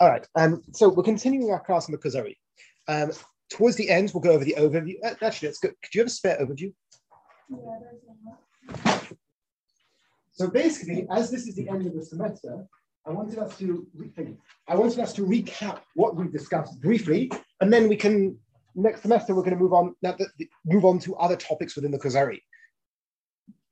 All right. Um, so we're continuing our class on the Kuzari. Um, towards the end, we'll go over the overview. Uh, actually, let's. Could you have a spare overview? So basically, as this is the end of the semester, I wanted us to rethink. I wanted us to recap what we've discussed briefly, and then we can next semester we're going to move on now move on to other topics within the Kuzari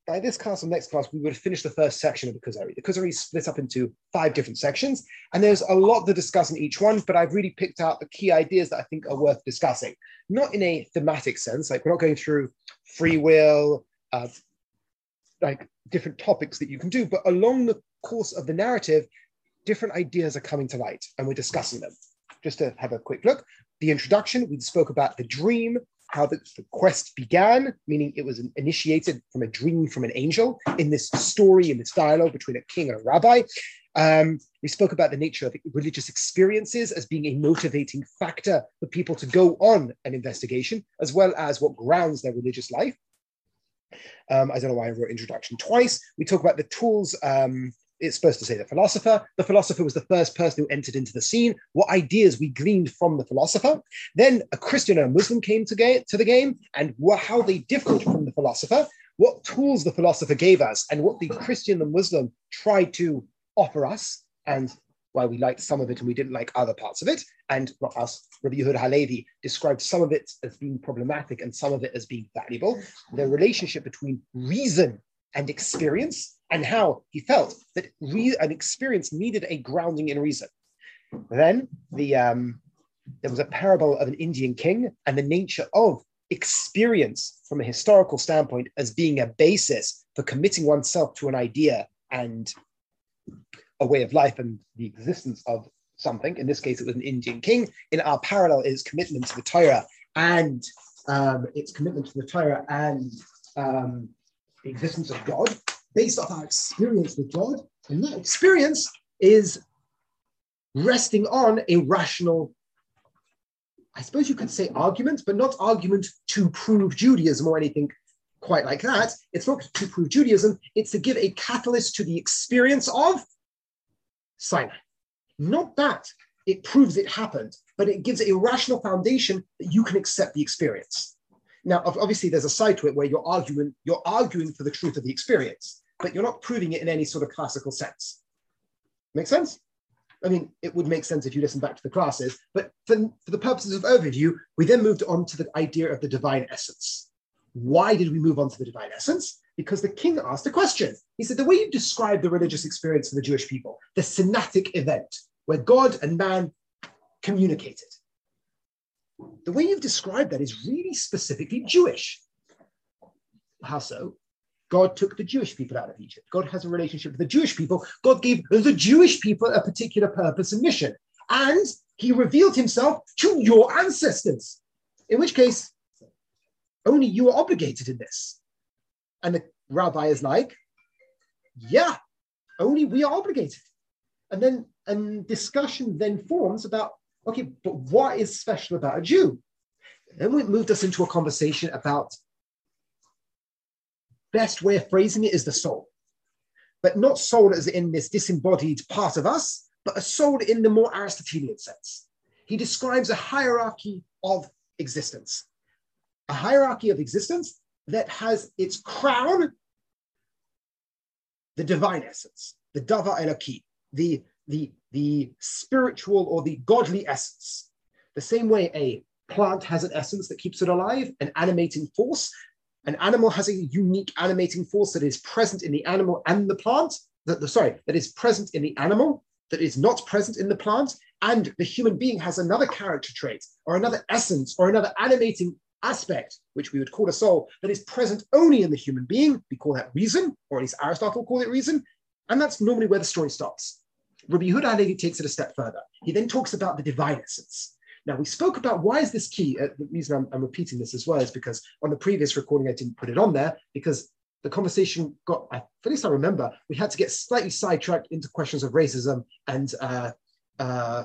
by this class or next class, we would finish the first section of the Kuzari. The Kuzari is split up into five different sections, and there's a lot to discuss in each one, but I've really picked out the key ideas that I think are worth discussing. Not in a thematic sense, like we're not going through free will, uh, like different topics that you can do, but along the course of the narrative, different ideas are coming to light, and we're discussing them. Just to have a quick look, the introduction, we spoke about the dream, how the, the, quest began, meaning it was initiated from a dream from an angel in this story, in this dialogue between a king and a rabbi. Um, we spoke about the nature of religious experiences as being a motivating factor for people to go on an investigation, as well as what grounds their religious life. Um, I don't know why I wrote introduction twice. We talk about the tools um, it's supposed to say the philosopher. The philosopher was the first person who entered into the scene. What ideas we gleaned from the philosopher. Then a Christian and a Muslim came to, ga- to the game and how they differed from the philosopher, what tools the philosopher gave us, and what the Christian and Muslim tried to offer us, and why we liked some of it and we didn't like other parts of it. And not us, Rabbi Yehuda Halevi described some of it as being problematic and some of it as being valuable. The relationship between reason and experience and how he felt that re- an experience needed a grounding in reason. Then the um, there was a parable of an Indian king and the nature of experience from a historical standpoint as being a basis for committing oneself to an idea and a way of life and the existence of something. In this case, it was an Indian king. In our parallel is commitment to the Torah and um, its commitment to the Torah and um, the existence of God based off our experience with God. And that experience is resting on a rational, I suppose you could say argument, but not argument to prove Judaism or anything quite like that. It's not to prove Judaism, it's to give a catalyst to the experience of Sinai. Not that it proves it happened, but it gives a rational foundation that you can accept the experience. Now, obviously, there's a side to it where you're arguing, you're arguing for the truth of the experience but you're not proving it in any sort of classical sense. Make sense? I mean, it would make sense if you listen back to the classes, but for, for the purposes of overview, we then moved on to the idea of the divine essence. Why did we move on to the divine essence? Because the king asked a question. He said, The way you describe the religious experience of the Jewish people, the Sinaitic event where God and man communicated, the way you've described that is really specifically Jewish. How so? God took the Jewish people out of Egypt. God has a relationship with the Jewish people. God gave the Jewish people a particular purpose and mission. And he revealed himself to your ancestors, in which case, only you are obligated in this. And the rabbi is like, yeah, only we are obligated. And then and discussion then forms about, okay, but what is special about a Jew? Then we moved us into a conversation about best way of phrasing it is the soul. But not soul as in this disembodied part of us, but a soul in the more Aristotelian sense. He describes a hierarchy of existence, a hierarchy of existence that has its crown the divine essence, the Davar Eloki, the, the, the spiritual or the godly essence. The same way a plant has an essence that keeps it alive, an animating force, an animal has a unique animating force that is present in the animal and the plant, that, the, sorry, that is present in the animal, that is not present in the plant, and the human being has another character trait or another essence or another animating aspect, which we would call a soul, that is present only in the human being. We call that reason, or at least Aristotle called it reason. And that's normally where the story stops. Rabbi Yehuda takes it a step further. He then talks about the divine essence. Now, we spoke about why is this key? Uh, the reason I'm, I'm repeating this as well is because on the previous recording, I didn't put it on there because the conversation got, at least I remember, we had to get slightly sidetracked into questions of racism and uh, uh,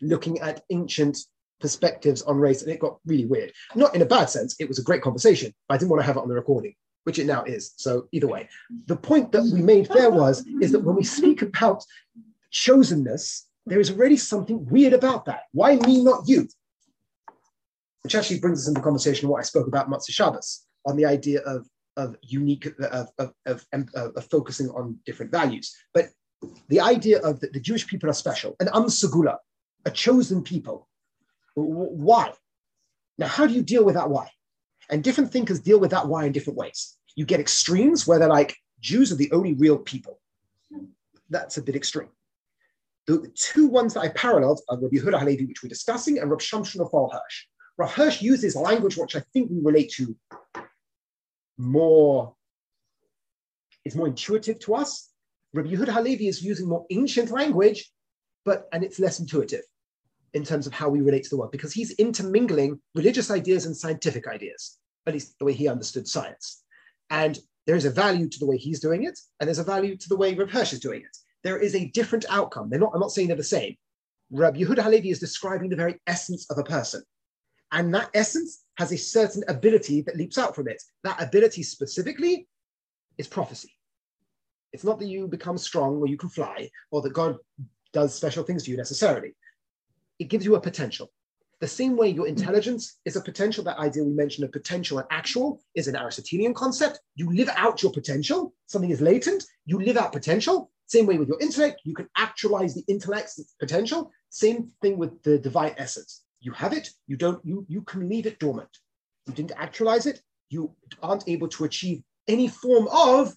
looking at ancient perspectives on race, and it got really weird. Not in a bad sense, it was a great conversation, but I didn't want to have it on the recording, which it now is. So either way, the point that we made there was is that when we speak about chosenness there is already something weird about that. Why me, not you? Which actually brings us into conversation what I spoke about Motzei Shabbos on the idea of, of unique, of, of, of, of, focusing on different values. But the idea of the, the Jewish people are special, an am segula, a chosen people. Why? Now, how do you deal with that why? And different thinkers deal with that why in different ways. You get extremes where they're like, Jews are the only real people. That's a bit extreme. The two ones that I paralleled are Rabbi Yehuda Halevi, which we're discussing, and Rabbi Shamshon of Hirsch. Rav Hirsch uses language which I think we relate to more, it's more intuitive to us. Rabbi Yehuda Halevi is using more ancient language, but and it's less intuitive in terms of how we relate to the world because he's intermingling religious ideas and scientific ideas, at least the way he understood science. And there is a value to the way he's doing it, and there's a value to the way Rav Hirsch is doing it. There is a different outcome. They're not, I'm not saying they're the same. Rabbi Yehuda Halevi is describing the very essence of a person. And that essence has a certain ability that leaps out from it. That ability specifically is prophecy. It's not that you become strong or you can fly or that God does special things to you necessarily it gives you a potential. The same way your intelligence is a potential, that idea we mentioned of potential and actual is an Aristotelian concept. You live out your potential, something is latent, you live out potential. Same way with your intellect, you can actualize the intellect's potential. Same thing with the divine essence. You have it, you don't, you, you can leave it dormant. You didn't actualize it, you aren't able to achieve any form of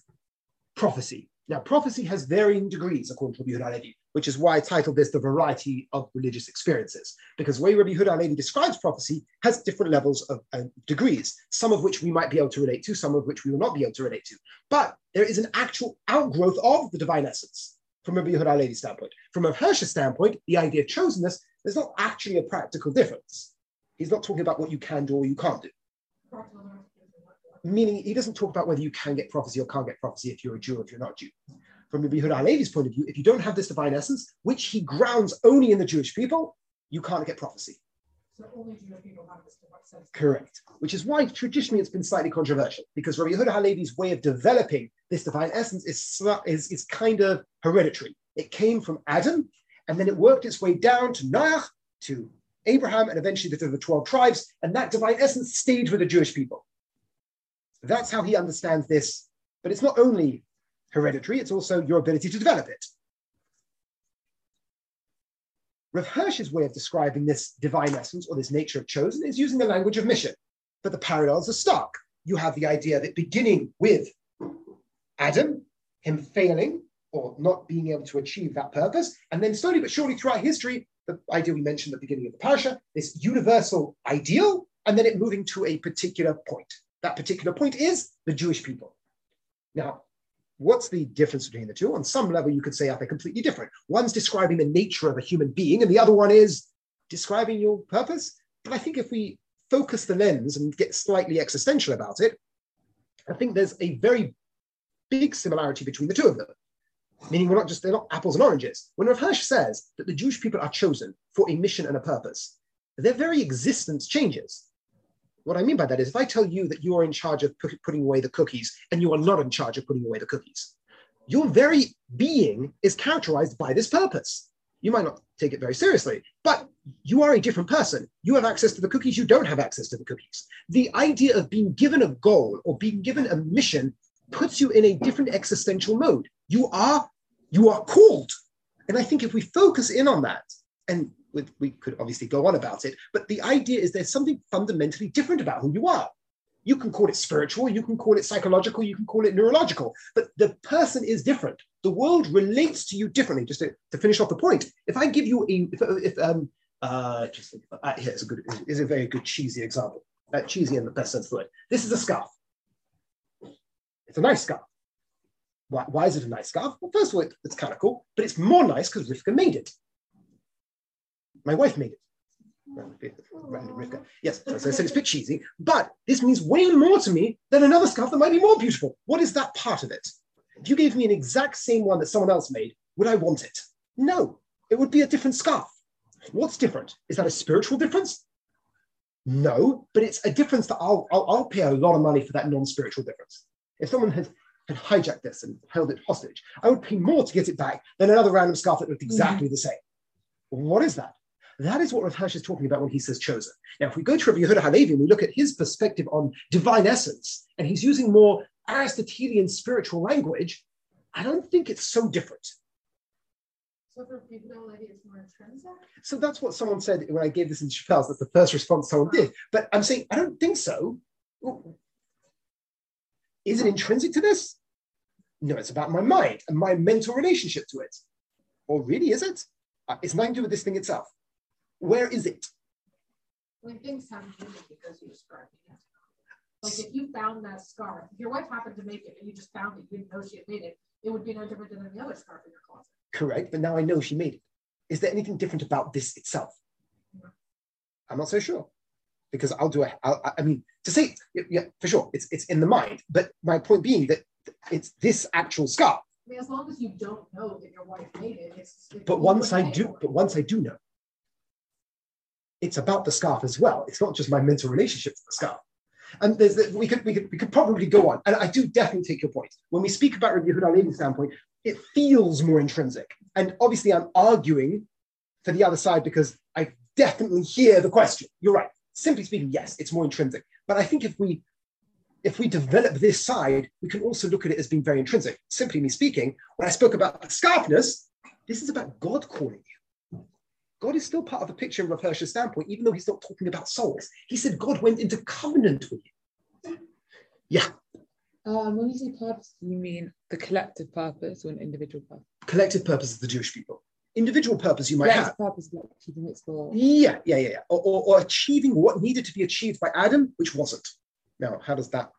prophecy. Now, prophecy has varying degrees according to Rabbi Yehuda which is why I titled this The Variety of Religious Experiences, because the way Rabbi Yehuda Levi describes prophecy has different levels of uh, degrees, some of which we might be able to relate to, some of which we will not be able to relate to. But there is an actual outgrowth of the divine essence from Rabbi Yehuda Levi's standpoint. From a Hirsch's standpoint, the idea of chosenness, there's not actually a practical difference. He's not talking about what you can do or you can't do meaning he doesn't talk about whether you can get prophecy or can't get prophecy if you're a Jew or if you're not a Jew. From Rabbi Yehuda Halevi's point of view, if you don't have this divine essence, which he grounds only in the Jewish people, you can't get prophecy. So only Jewish people have this divine sense. Correct. Which is why traditionally it's been slightly controversial, because Rabbi Yehuda Halevi's way of developing this divine essence is, is, is kind of hereditary. It came from Adam, and then it worked its way down to Noach, to Abraham, and eventually to the 12 tribes, and that divine essence stayed with the Jewish people. That's how he understands this. But it's not only hereditary, it's also your ability to develop it. Rav Hirsch's way of describing this divine essence or this nature of chosen is using the language of mission, but the parallels are stark. You have the idea that beginning with Adam, him failing or not being able to achieve that purpose, and then slowly but surely throughout history, the idea we mentioned at the beginning of the parasha, this universal ideal, and then it moving to a particular point. That particular point is the Jewish people. Now, what's the difference between the two? On some level, you could say are they're completely different. One's describing the nature of a human being, and the other one is describing your purpose. But I think if we focus the lens and get slightly existential about it, I think there's a very big similarity between the two of them. Meaning, we're not just, they're not apples and oranges. When Rav Hirsch says that the Jewish people are chosen for a mission and a purpose, their very existence changes. What I mean by that is if I tell you that you are in charge of putting away the cookies and you are not in charge of putting away the cookies, your very being is characterized by this purpose. You might not take it very seriously, but you are a different person. You have access to the cookies, you don't have access to the cookies. The idea of being given a goal or being given a mission puts you in a different existential mode. You are you are called. And I think if we focus in on that, and with, we could obviously go on about it, but the idea is there's something fundamentally different about who you are. You can call it spiritual, you can call it psychological, you can call it neurological, but the person is different. The world relates to you differently. Just to, to finish off the point, if I give you a, if, if um, uh, just uh, here's a good, is a very good cheesy example. Uh, cheesy in the best sense of the word. This is a scarf. It's a nice scarf. Why, why is it a nice scarf? Well, first of all, it, it's kind of cool, but it's more nice because Rivka made it. My wife made it. Yes, so I said it's a bit cheesy, but this means way more to me than another scarf that might be more beautiful. What is that part of it? If you gave me an exact same one that someone else made, would I want it? No, it would be a different scarf. What's different? Is that a spiritual difference? No, but it's a difference that I'll, I'll, I'll pay a lot of money for that non spiritual difference. If someone had, had hijacked this and held it hostage, I would pay more to get it back than another random scarf that looked exactly mm-hmm. the same. What is that? That is what Rav Hirsch is talking about when he says chosen. Now, if we go to Rabbi Yehuda Halevi and we look at his perspective on divine essence, and he's using more Aristotelian spiritual language, I don't think it's so different. So for people, like more intrinsic. So that's what someone said when I gave this in Chappelle's. That's the first response someone did. But I'm saying I don't think so. Is it intrinsic to this? No, it's about my mind and my mental relationship to it. Or really, is it? Uh, it's nothing to do with this thing itself. Where is it? When things human because you described it. Like if you found that scarf, if your wife happened to make it and you just found it, you didn't know she had made it, it would be no different than any other scarf in your closet. Correct. But now I know she made it. Is there anything different about this itself? No. I'm not so sure. Because I'll do a, I'll, I mean, to say, yeah, for sure, it's, it's in the mind. But my point being that it's this actual scarf. I mean, as long as you don't know that your wife made it, it's. it's But once I do, but once I do know, it's about the scarf as well. It's not just my mental relationship to the scarf. And there's the, we could we could we could probably go on. And I do definitely take your point. When we speak about Rabbi Yehuda Halevi's standpoint, it feels more intrinsic. And obviously, I'm arguing for the other side because I definitely hear the question. You're right. Simply speaking, yes, it's more intrinsic. But I think if we if we develop this side, we can also look at it as being very intrinsic. Simply me speaking, when I spoke about the scarfness, this is about God calling you. God is still part of the picture from Rav Hirsch's standpoint, even though he's not talking about souls. He said God went into covenant with you. Yeah, Um, when you say purpose, do you mean the collective purpose or an individual purpose? collective purpose of the Jewish people. Individual purpose you might have. Purpose, like keeping it for. Yeah, yeah, yeah, yeah. Or, or, or achieving what needed to be achieved by Adam, which wasn't. Now, how does that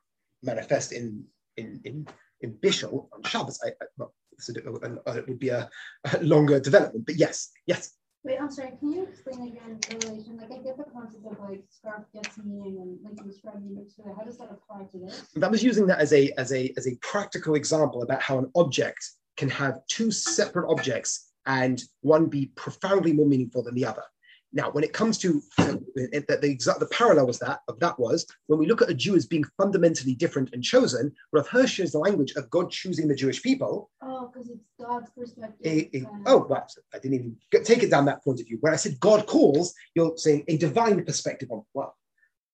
manifest in in in, in Bishul on Shabbos? I, I, well, it's it would be a, a longer development, but yes, yes. Wait, I'm sorry, can you explain again the relation? Like, I get the concept of like scarf gets meaning and um, like you described you mixed together. How does that apply to this? That was using that as a as a as a practical example about how an object can have two separate objects and one be profoundly more meaningful than the other. Now, when it comes to the, the, the exact the parallel was that of that was when we look at a Jew as being fundamentally different and chosen, Rav Hirsch's language of God choosing the Jewish people Oh, because it's God's perspective. a, a- oh, well, I didn't even get, take it down that point of view. When I said God calls, you're saying a divine perspective on, well,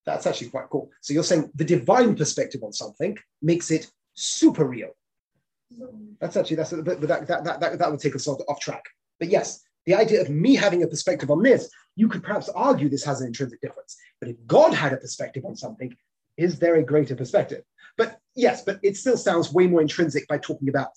that's actually quite cool. So you're saying the divine perspective on something makes it super real. That's actually, that's, but, but that, that, that, that, would take us off track. But yes, the idea of me having a perspective on this, you could perhaps argue this has an intrinsic difference. But if God had a perspective on something, is there a greater perspective? But yes, but it still sounds way more intrinsic by talking about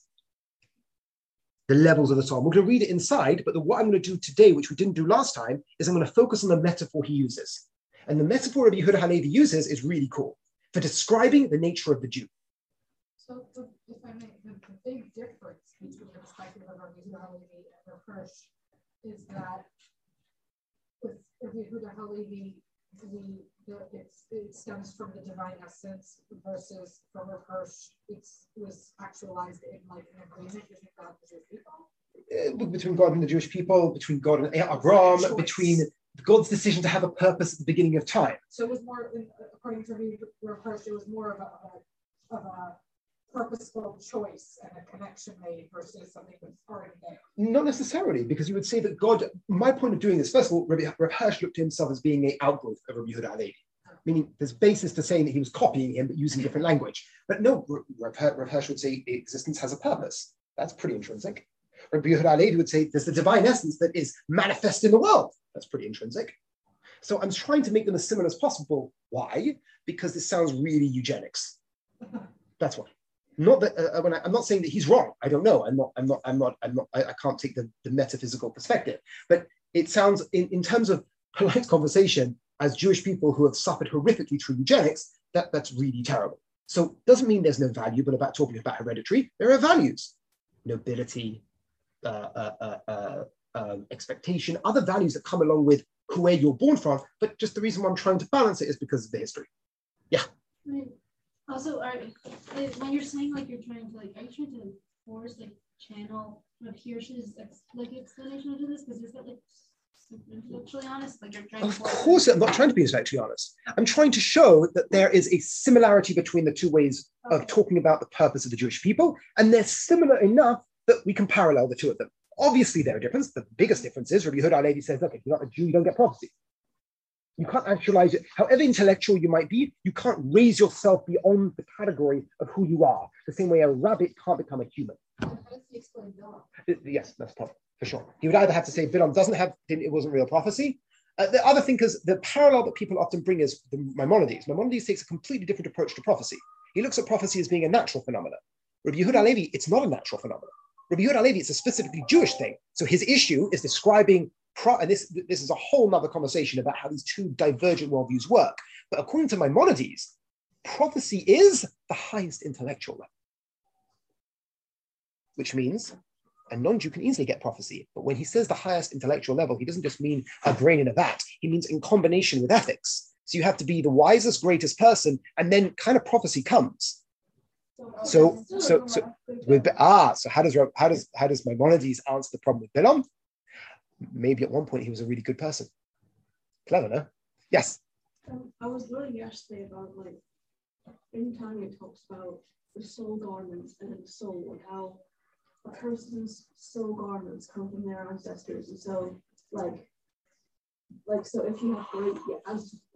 the levels of the psalm. We're going to read it inside, but the, what I'm going to do today, which we didn't do last time, is I'm going to focus on the metaphor he uses. And the metaphor of Yehuda Halevi uses is really cool for describing the nature of the Jew. So the, if I may, the, the big difference between the perspective of Yehuda Halevi and Hirsch is that Yehuda Halevi, the, the, it's, it stems from the divine essence versus from Rav Hirsch, it was actualized in like an agreement between God and the Jewish people. Uh, between God and the Jewish people, between God and Abraham, between God's decision to have a purpose at the beginning of time. So it was more, according to Hirsch, it was more a, of a, of a purposeful choice and a connection made versus something that's already there. Not necessarily, because you would say that God, my point of doing this, first of all, Rabbi, Rabbi Hirsch looked to himself as being an outgrowth of Rabbi Yehuda Halevi, meaning there's basis to saying that he was copying him, but using different language. But no, Rav, Hirsch would say existence has a purpose. That's pretty intrinsic. Rabbi Yehuda Halevi would say there's the divine essence that is manifest in the world. That's pretty intrinsic. So I'm trying to make them as similar as possible. Why? Because this sounds really eugenics. That's why. Not that uh, when I, I'm not saying that he's wrong. I don't know. I'm not. I'm not. I'm not. I'm not. I, I can't take the, the metaphysical perspective. But it sounds in, in terms of polite conversation as Jewish people who have suffered horrifically through eugenics. That that's really terrible. So doesn't mean there's no value. But about talking about hereditary, there are values, nobility, uh, uh, uh, uh, um, expectation, other values that come along with where you're born from. But just the reason why I'm trying to balance it is because of the history. Right. Also, are, when you're saying like you're trying to like, are you trying to force like channel Rav Hirsch's ex, like explanation into this? Because is that like intellectually honest? Like you're trying Of course, I'm not trying to be intellectually honest. I'm trying to show that there is a similarity between the two ways of talking about the purpose of the Jewish people, and they're similar enough that we can parallel the two of them. Obviously, there are differences. The biggest difference is Rabbi Yehuda Levi says, look, if you're not a Jew, you don't get prophecy. You can't actualize it. However intellectual you might be, you can't raise yourself beyond the category of who you are. The same way a rabbit can't become a human. Uh, Yes, that's probably for sure. He would either have to say Bilam doesn't have, it wasn't real prophecy. Uh, the other thing is the parallel that people often bring is the Maimonides. Maimonides takes a completely different approach to prophecy. He looks at prophecy as being a natural phenomenon. Rabbi Yehuda Levi, it's not a natural phenomenon. Rabbi Yehuda Levi, it's a specifically Jewish thing. So his issue is describing, and this, this is a whole nother conversation about how these two divergent worldviews work. But according to Maimonides, prophecy is the highest intellectual level, which means a non-Jew can easily get prophecy. But when he says the highest intellectual level, he doesn't just mean a brain in a vat. He means in combination with ethics. So you have to be the wisest, greatest person, and then kind of prophecy comes. So, so, so with ah, so how does how does how does Maimonides answer the problem with Bilam? Maybe at one point he was a really good person. Clever, no? Yes. Um, I was learning yesterday about like in Tanya talks about the soul garments and the soul and how a person's soul garments come from their ancestors. And so like like so if you have great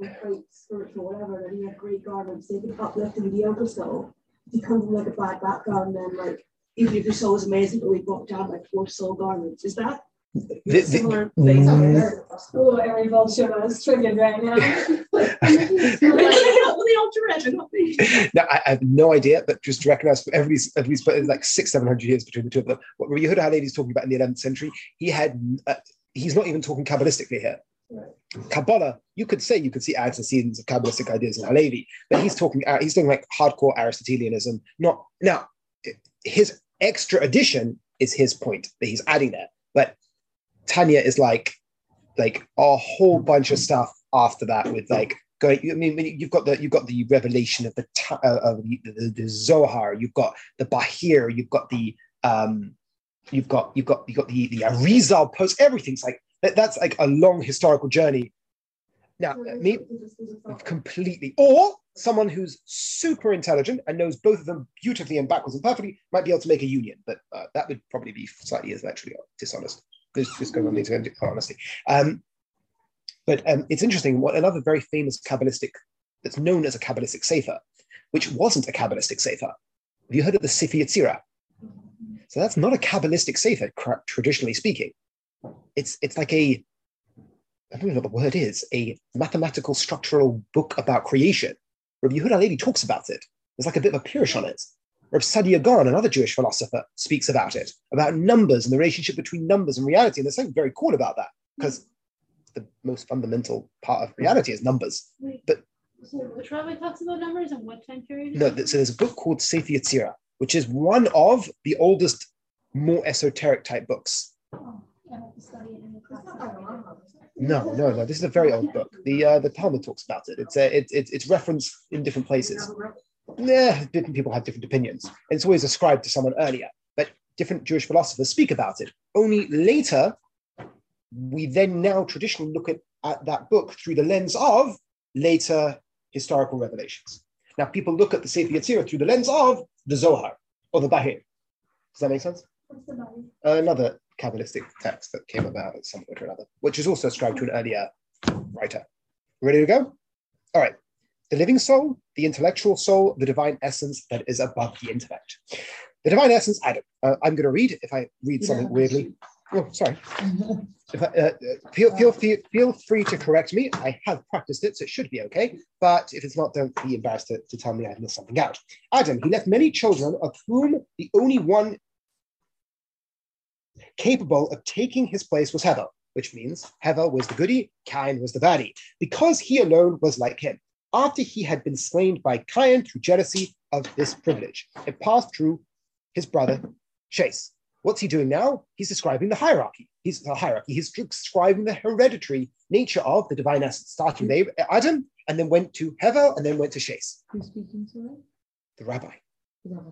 yeah, great spiritual whatever, then you have great garments, they can uplift the mediocre soul. If you come from like a bad background, then like even if your soul is amazing, but we walk down like four soul garments. Is that The- the- similar Mm. Oh, every vulture is triggered right now. the ultra not me. Now, I, I have no idea, but just to recognize everybody's, everybody's put like six, seven hundred years between the two of them. What Yehuda Halevi is talking about in the 11th century, he had, uh, he's not even talking Kabbalistically here. Kabbalah, you could say you could see antecedents of Kabbalistic ideas in Halevi, but he's talking, uh, he's talking like hardcore Aristotelianism. Not now, his extra addition is his point that he's adding there, but Tanya is like, like a whole bunch of stuff after that with like going. I mean, you've got the you've got the revelation of the uh, of the, the, the Zohar. You've got the Bahir. You've got the um, you've got you've got you've got the the Arizal post. Everything's like that, that's like a long historical journey. Now, me completely, or someone who's super intelligent and knows both of them beautifully and backwards and perfectly might be able to make a union, but uh, that would probably be slightly intellectually dishonest. Just, just going on into honesty. Um, but um, it's interesting. What another very famous Kabbalistic that's known as a Kabbalistic Sefer, which wasn't a Kabbalistic Sefer. Have you heard of the Sefer Yetzirah? So that's not a Kabbalistic Sefer, traditionally speaking. It's it's like a I don't know what the word is, a mathematical structural book about creation. Rabbi Yehuda Levi talks about it. There's like a bit of a pirush on it. Rabbi Saadia Gaon, another Jewish philosopher, speaks about it, about numbers and the relationship between numbers and reality. And there's something very cool about that because the most fundamental part of reality is numbers. Wait, But- so which rabbi talks about numbers and what time period? No, th- so there's a book called Sefer Yetzirah, which is one of the oldest, more esoteric type books. Oh, I have to study it in the class. It's not that long, though, is it? No, no, no. This is a very old book. The uh, the Talmud talks about it. It's a, it, it, it's referenced in different places. Yeah, different people have different opinions. And it's always ascribed to someone earlier, but different Jewish philosophers speak about it. Only later, we then now traditionally look at, at that book through the lens of later historical revelations. Now, people look at the Sefer Yetzirah through the lens of the Zohar or the Bahir. Does that make sense? Another Kabbalistic text that came about at some point or another, which is also ascribed to an earlier writer. Ready to go? All right. The living soul, the intellectual soul, the divine essence that is above the intellect. The divine essence, Adam. Uh, I'm going to read. If I read something weirdly, oh, sorry. If I, uh, uh, feel, feel, feel, feel free to correct me. I have practiced it, so it should be okay. But if it's not, don't be embarrassed to, to tell me I've missed something out. Adam, he left many children, of whom the only one capable of taking his place was Hevel, which means Hevel was the goody, Cain was the baddie, because he alone was like him. After he had been slain by Cain through jealousy of this privilege, it passed through his brother Shais. What's he doing now? He's describing the hierarchy. He's the hierarchy. He's describing the hereditary nature of the divine essence, starting with Adam, and then went to Hevel, and then went to Shais, Who's speaking to it? the rabbi The rabbi.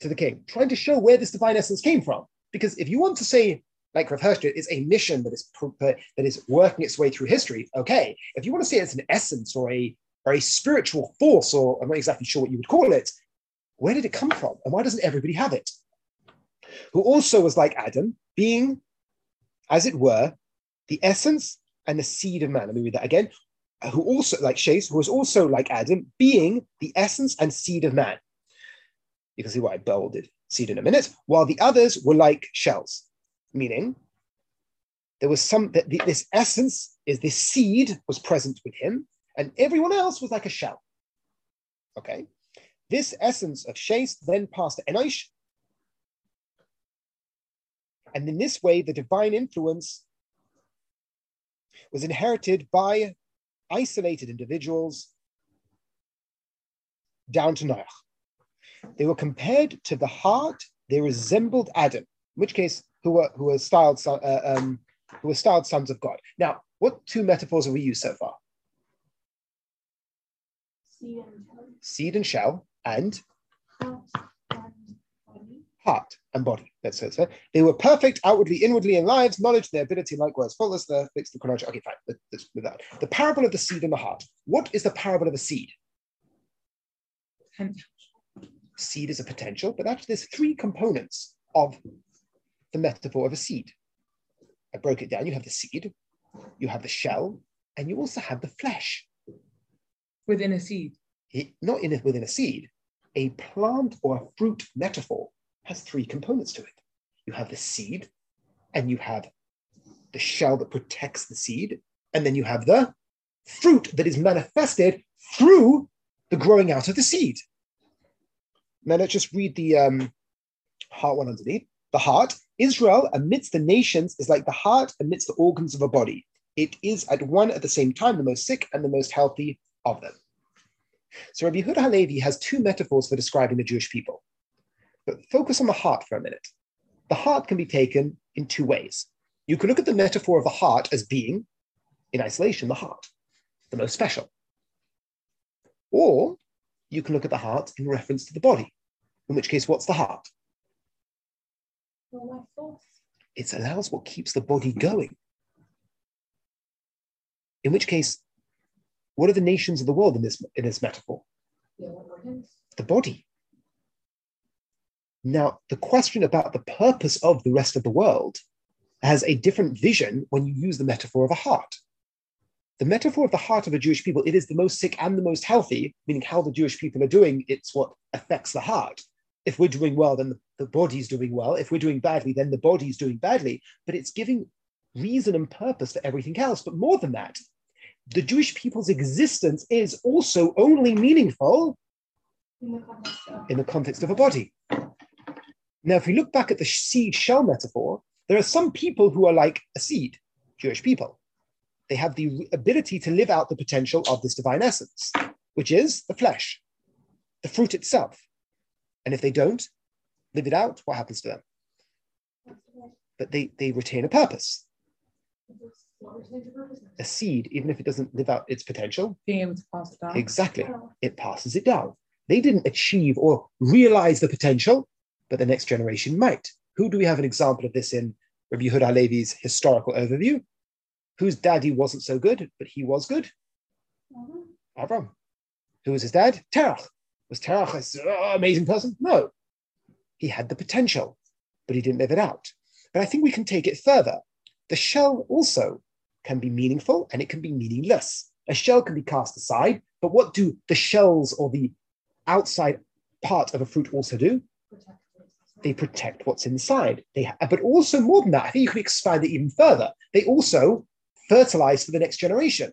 to the king, trying to show where this divine essence came from. Because if you want to say, like Rav it's a mission that is that is working its way through history, okay. If you want to say it's an essence or a a spiritual force, or I'm not exactly sure what you would call it, where did it come from, and why doesn't everybody have it? Who also was like Adam, being as it were, the essence and the seed of man. Let me read that again. Who also, like Shais, who was also like Adam, being the essence and seed of man. You can see why I bolded seed in a minute, while the others were like shells, meaning there was some, that this essence is this seed was present with him, and everyone else was like a shell. Okay. This essence of Shais then passed to Enosh. And in this way, the divine influence was inherited by isolated individuals down to Noach. They were compared to the heart. They resembled Adam, in which case, who were who were styled uh, um, who were styled sons of God. Now, what two metaphors have we used so far? Seed and shell. Seed and shell, and Heart and body. heart and body. That's it. So they were perfect outwardly, inwardly in lives, knowledge, their ability likewise faultless, the fixed the chronology. Okay, fine. Let- Let's move that. The parable of the seed and the heart. What is the parable of a seed? Seed is a potential, but actually there's three components of the metaphor of a seed. I broke it down. You have the seed, you have the shell, and you also have the flesh. Within a seed. It- not in a, within a seed. A plant or a fruit metaphor has three components to it. You have the seed, and you have the shell that protects the seed, and then you have the fruit that is manifested through the growing out of the seed. Now let's just read the um, heart one underneath. The heart, Israel amidst the nations is like the heart amidst the organs of a body. It is at one at the same time the most sick and the most healthy of them. So Rabbi Yehuda Halevi has two metaphors for describing the Jewish people. But focus on the heart for a minute. The heart can be taken in two ways. You can look at the metaphor of the heart as being, in isolation, the heart, the most special. Or you can look at the heart in reference to the body, in which case, what's the heart? Well, my thoughts. It allows what keeps the body going. In which case, what are the nations of the world in this, in this metaphor? The the body. Now, the question about the purpose of the rest of the world has a different vision when you use the metaphor of a heart. The metaphor of the heart of a Jewish people, it is the most sick and the most healthy, meaning how the Jewish people are doing, it's what affects the heart. If we're doing well, then the, the body's doing well. If we're doing badly, then the body's doing badly. But it's giving reason and purpose to everything else. But more than that, the Jewish people's existence is also only meaningful In the context of. in the context of a body. Now, if we look back at the seed shell metaphor, there are some people who are like a seed, Jewish people. They have the ability to live out the potential of this divine essence, which is the flesh, the fruit itself. And if they don't live it out, what happens to them? But they, they retain a purpose. What retains the purpose? A seed, even if it doesn't live out its potential, Being able to pass it down. exactly, it passes it down. They didn't achieve or realize the potential, but the next generation might. Who do we have an example of this in Rabbi Yehuda Halevi's historical overview? Whose daddy wasn't so good, but he was good? Mm-hmm. Avram. Who was his dad? Terach. Was Terach an uh, amazing person? No. He had the potential, but he didn't live it out. But I think we can take it further. The shell also can be meaningful and it can be meaningless. A shell can be cast aside, but what do the shells or the outside part of a fruit also do? They protect what's inside. They, ha- but also more than that, I think you can expand it even further. They also fertilize for the next generation.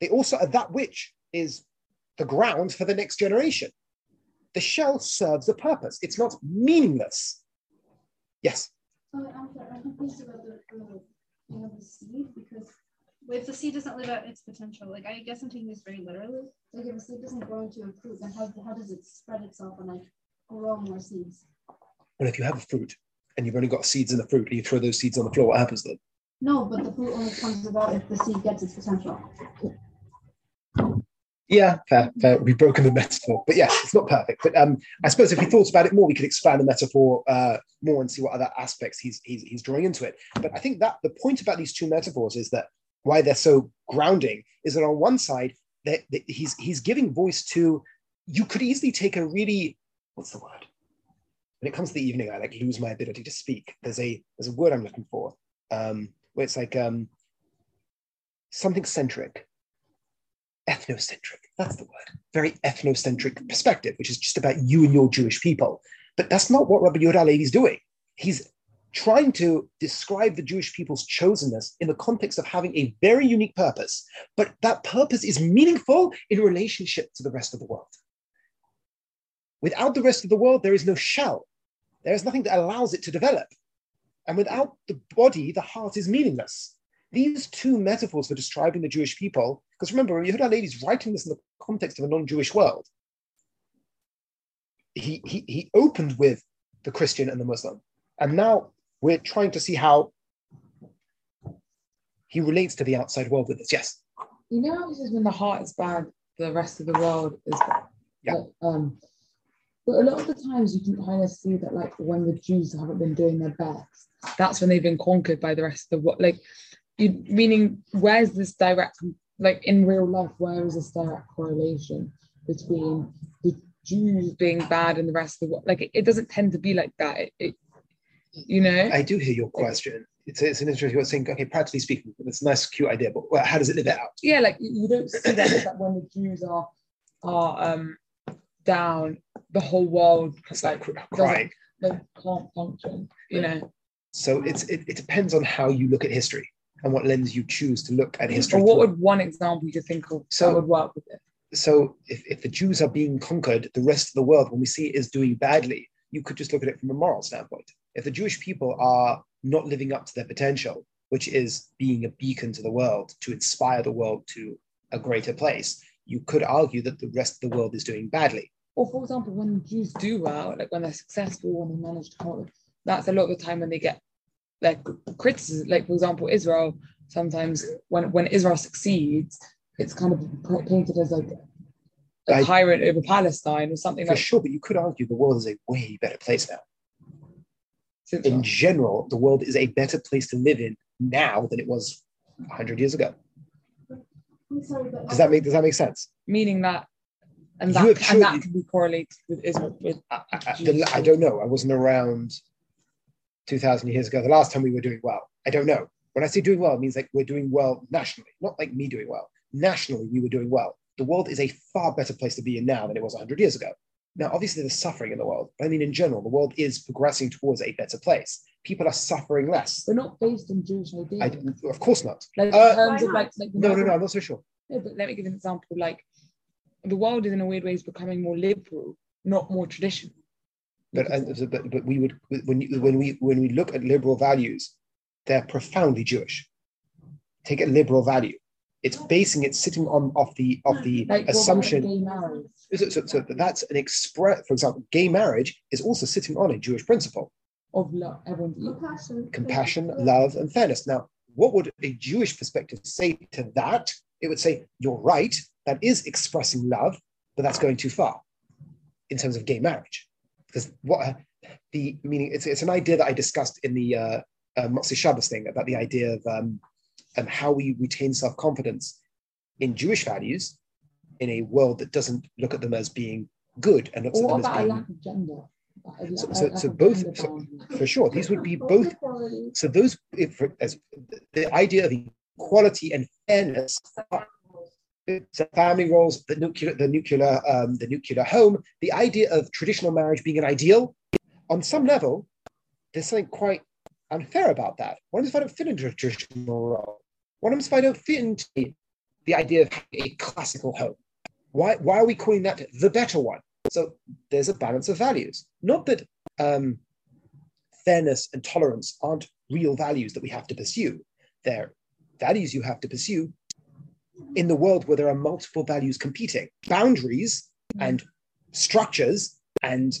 They also are that which is the ground for the next generation. The shell serves a purpose. It's not meaningless. Yes. I'm I'm you know, the seed because if the seed doesn't live out its potential, like I guess I'm taking this very literally. Like if a seed doesn't grow into a fruit, then how, how does it spread itself and like grow more seeds? Well, if you have a fruit and you've only got seeds in the fruit and you throw those seeds on the floor, what happens then? No, but the fruit only comes about if the seed gets its potential. Yeah, fair, fair. We've broken the metaphor, but yeah, it's not perfect. But um, I suppose if we thought about it more, we could expand the metaphor uh, more and see what other aspects he's, he's he's drawing into it. But I think that the point about these two metaphors is that why they're so grounding is that on one side that, he's he's giving voice to. You could easily take a really what's the word? When it comes to the evening, I like lose my ability to speak. There's a there's a word I'm looking for. um, where it's like um, something centric, ethnocentric. That's the word. Very ethnocentric perspective, which is just about you and your Jewish people. But that's not what Rabbi Yehuda Levi is doing. He's trying to describe the Jewish people's chosenness in the context of having a very unique purpose, but that purpose is meaningful in relationship to the rest of the world. Without the rest of the world, there is no shell. There is nothing that allows it to develop. And without the body, the heart is meaningless. These two metaphors for describing the Jewish people, because remember, Yehuda Levi is writing this in the context of a non-Jewish world. He, he, he opened with the Christian and the Muslim. And now we're trying to see how he relates to the outside world with this. Yes. You know how it says when the heart is bad, the rest of the world is bad. Yeah. But, um, but a lot of the times you can kind of see that like when the Jews haven't been doing their best, that's when they've been conquered by the rest of the world. Like, you meaning where's this direct like in real life? Where is this direct correlation between the Jews being bad and the rest of the world? Like, it, it doesn't tend to be like that. It, it you know. I do hear your question. It's, it's an interesting way saying, okay, practically speaking, it's a nice, cute idea, but well, how does it live it out? yeah, like you don't see that, that when the Jews are are um down, the whole world It's like like crying. like can't function. You know, So it's it, it depends on how you look at history and what lens you choose to look at history. or what through. would one example you think of So- that would work with it? so if, if the Jews are being conquered, the rest of the world, when we see it is doing badly, you could just look at it from a moral standpoint. If the Jewish people are not living up to their potential, which is being a beacon to the world, to inspire the world to a greater place, you could argue that the rest of the world is doing badly. Or for example, when Jews do well, like when they're successful, when they manage to come, that's a lot of the time when they get like criticism. Like for example, Israel. Sometimes when when Israel succeeds, it's kind of painted as like a I- tyrant over Palestine or something For like. sure, but you could argue the world is a way better place now. since- In general, the world is a better place to live in now than it was 100 years ago. Sorry, Does that make Does that make sense? meaning that, and that and surely- that can be correlated with Israel. With uh, I, I, I- the- I don't know. I wasn't around 2,000 years ago. The last time we were doing well, I don't know. When I say doing well, it means like we're doing well nationally, not like me doing well. Nationally, we were doing well. The world is a far better place to be in now than it was 100 years ago. Now, obviously, there's suffering in the world. But I mean, in general, the world is progressing towards a better place. People are suffering less. they're not based on Jewish ideas. I, of course not. like Uh, terms of like, like No, no, no. I'm not so sure. No, but let me give an example. Like the world is in a weird way is becoming more liberal, not more traditional. But, but but we would when you, when we when we look at liberal values, they're profoundly Jewish. Take a liberal value. It's basing it sitting on off the off the like assumption. gay. So, so, so that's an express. For example, gay marriage is also sitting on a Jewish principle: of love, compassion. compassion, love, and fairness. Now, what would a Jewish perspective say to that? It would say, "You're right. That is expressing love, but that's going too far in terms of gay marriage." Because what the meaning? It's, it's an idea that I discussed in the uh, uh, Motzi Shabbos thing about the idea of um, and how we retain self confidence in Jewish values in a world that doesn't look at them as being good and looks Or at what them as about a being lack of gender? So- so- so both- so- for sure. These would be both so those if, as the idea of equality and fairness so family roles the nuclear the nuclear um, the nuclear home. The idea of traditional marriage being an ideal on some level there's something quite unfair about that. Happens if i don't fit into a traditional role. Happens if i don't fit into the idea of a classical home. Why why are we calling that the better one? So there's a balance of values. Not that um, fairness and tolerance aren't real values that we have to pursue. They're values you have to pursue in the world where there are multiple values competing. Boundaries and structures and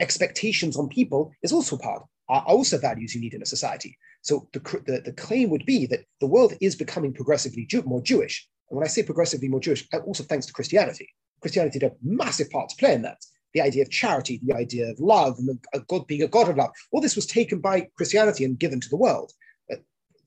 expectations on people is also part, are also values you need in a society. So the, the, the claim would be that the world is becoming progressively Jew- more Jewish. And when I say progressively more Jewish, uh, also thanks to Christianity. Christianity had a massive part to play in that the idea of charity, the idea of love, and a God being a God of love. All this was taken by Christianity and given to the world.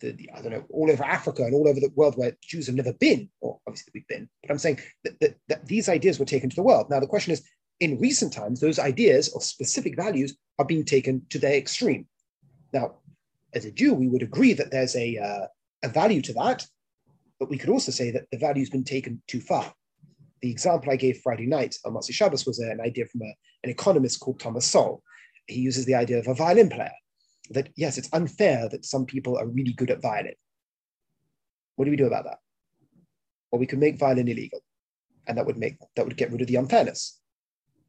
The, I don't know, all over Africa and all over the world where Jews have never been, or obviously we've been, but I'm saying that, that, that these ideas were taken to the world. Now, the question is, in recent times, those ideas of specific values are being taken to their extreme. Now, as a Jew, we would agree that there's a, uh, a value to that, but we could also say that the value's been taken too far. The example I gave Friday night on Motzei Shabbos was an idea from a, an economist called Thomas Sowell. He uses the idea of a violin player, that yes, it's unfair that some people are really good at violin. What do we do about that? Well, we could make violin illegal, and that would make that would get rid of the unfairness.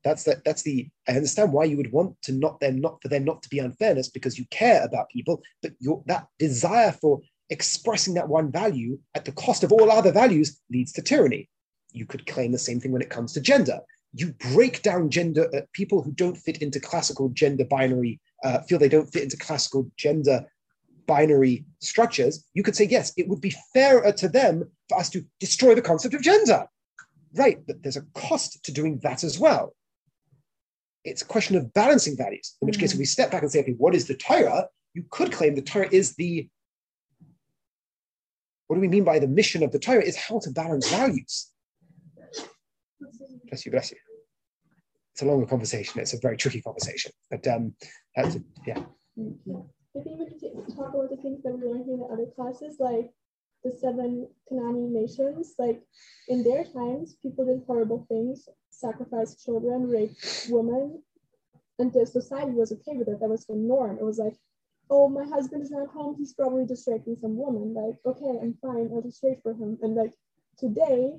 That's the that's the I understand why you would want to not them not for them not to be unfairness because you care about people, but your that desire for expressing that one value at the cost of all other values leads to tyranny. You could claim the same thing when it comes to gender. You break down gender, uh, people who don't fit into classical gender binary, uh, feel they don't fit into classical gender binary structures. You could say, yes, it would be fairer to them for us to destroy the concept of gender. Right, but there's a cost to doing that as well. It's a question of balancing values, in which case, if we step back and say, okay, what is the Torah? You could claim the Torah is the what do we mean by the mission of the Torah is how to balance values. Bless you, bless you. It's a longer conversation. It's a very tricky conversation, but um, that's yeah. I think we could talk about the things that we learned in the other classes, like the seven Canaan nations. Like in their times, people did horrible things, sacrificed children, raped women, and the society was okay with it. That was the norm. It was like, oh, my husband is not home. He's probably just raping some woman. Like, okay, I'm fine. I'll just wait for him. And like today,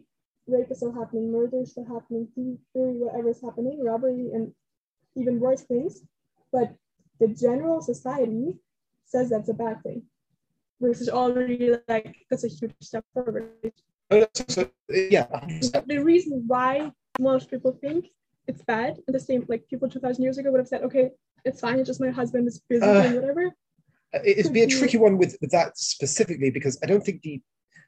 rape is still happening, murder is still happening, thievery, whatever is happening, robbery, and even worse things. But the general society says that's a bad thing, which is already like that's a huge step forward. So, yeah. The reason why most people think it's bad, and the same like people two thousand years ago would have said, okay, it's fine, it's just my husband is busy Uh, and whatever. It'd be a tricky one with, that specifically because I don't think the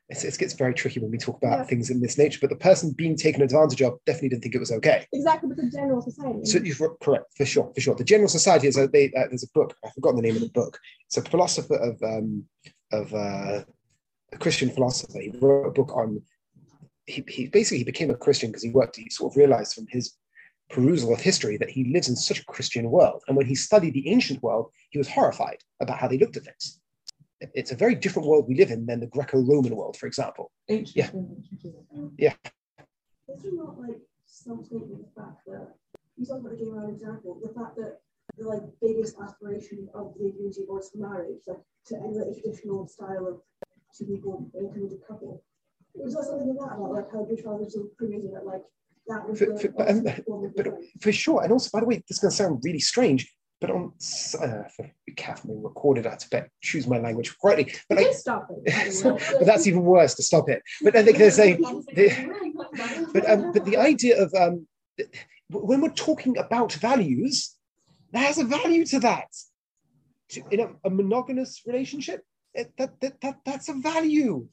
it gets very tricky when we talk about Yeah. things in this nature. But the person being taken advantage of definitely didn't think it was okay. Exactly, but the general society. So you're correct for sure, for sure. The general society is a they, uh, there's a book. I've forgotten the name of the book. It's a philosopher of um, of uh, a Christian philosopher. He wrote a book on. He, he basically he became a Christian because he worked. He sort of realized from his perusal of history that he lives in such a Christian world, and when he studied the ancient world, he was horrified about how they looked at things. It's a very different world we live in than the Greco-Roman world, for example. Yeah. things. Is it not like something with the fact that you talk about the gay marriage example, the fact that the like biggest aspiration of the community was marriage, like to emulate a traditional style of two people in a committed couple. Was there something in that about like how British fathers were created that like that was For- the for- but, um, ultimate form of but for sure. And also, by the way, this is going to sound really strange, but on uh, for- be careful, being recorded. I to bet, choose my language correctly. But stop it. by the way. but that's even worse to stop it. But I think they're saying, but um, but the idea of um, when we're talking about values, there's a value to that. To, in a, a monogamous relationship, it, that, that that that's a value.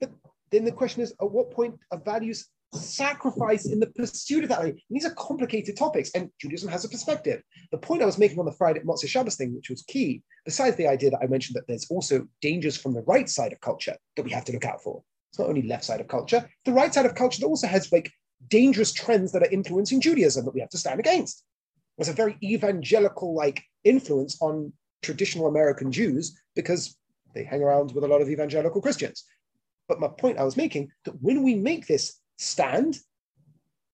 But then the question is, at what point are values sacrificed in the pursuit of that? these are complicated topics, and Judaism has a perspective. The point I was making on the Friday Motzei Shabbos thing, which was key, besides the idea that I mentioned that there's also dangers from the right side of culture that we have to look out for. It's not only left side of culture, the right side of culture that also has like dangerous trends that are influencing Judaism that we have to stand against. There's a very evangelical like influence on traditional American Jews because they hang around with a lot of evangelical Christians. But my point I was making that when we make this stand,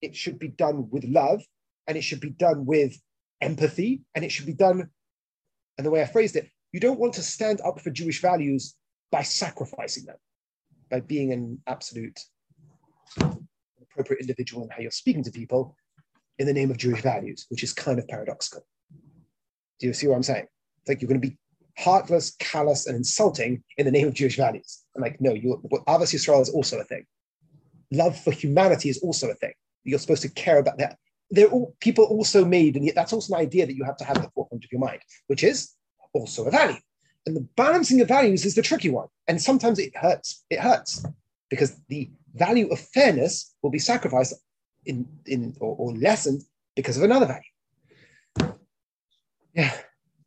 it should be done with love and it should be done with empathy and it should be done, and the way I phrased it, you don't want to stand up for Jewish values by sacrificing them, by being an absolute appropriate individual in how you're speaking to people in the name of Jewish values, which is kind of paradoxical. Do you see what I'm saying? It's like you're going to be heartless, callous, and insulting in the name of Jewish values. I'm like, no, you Ahavas Yisrael is also a thing. Love for humanity is also a thing. You're supposed to care about that. They're all people also made, and yet that's also an idea that you have to have at the forefront of your mind, which is also a value. And the balancing of values is the tricky one. And sometimes it hurts. It hurts because the value of fairness will be sacrificed in, in or, or lessened because of another value. Yeah.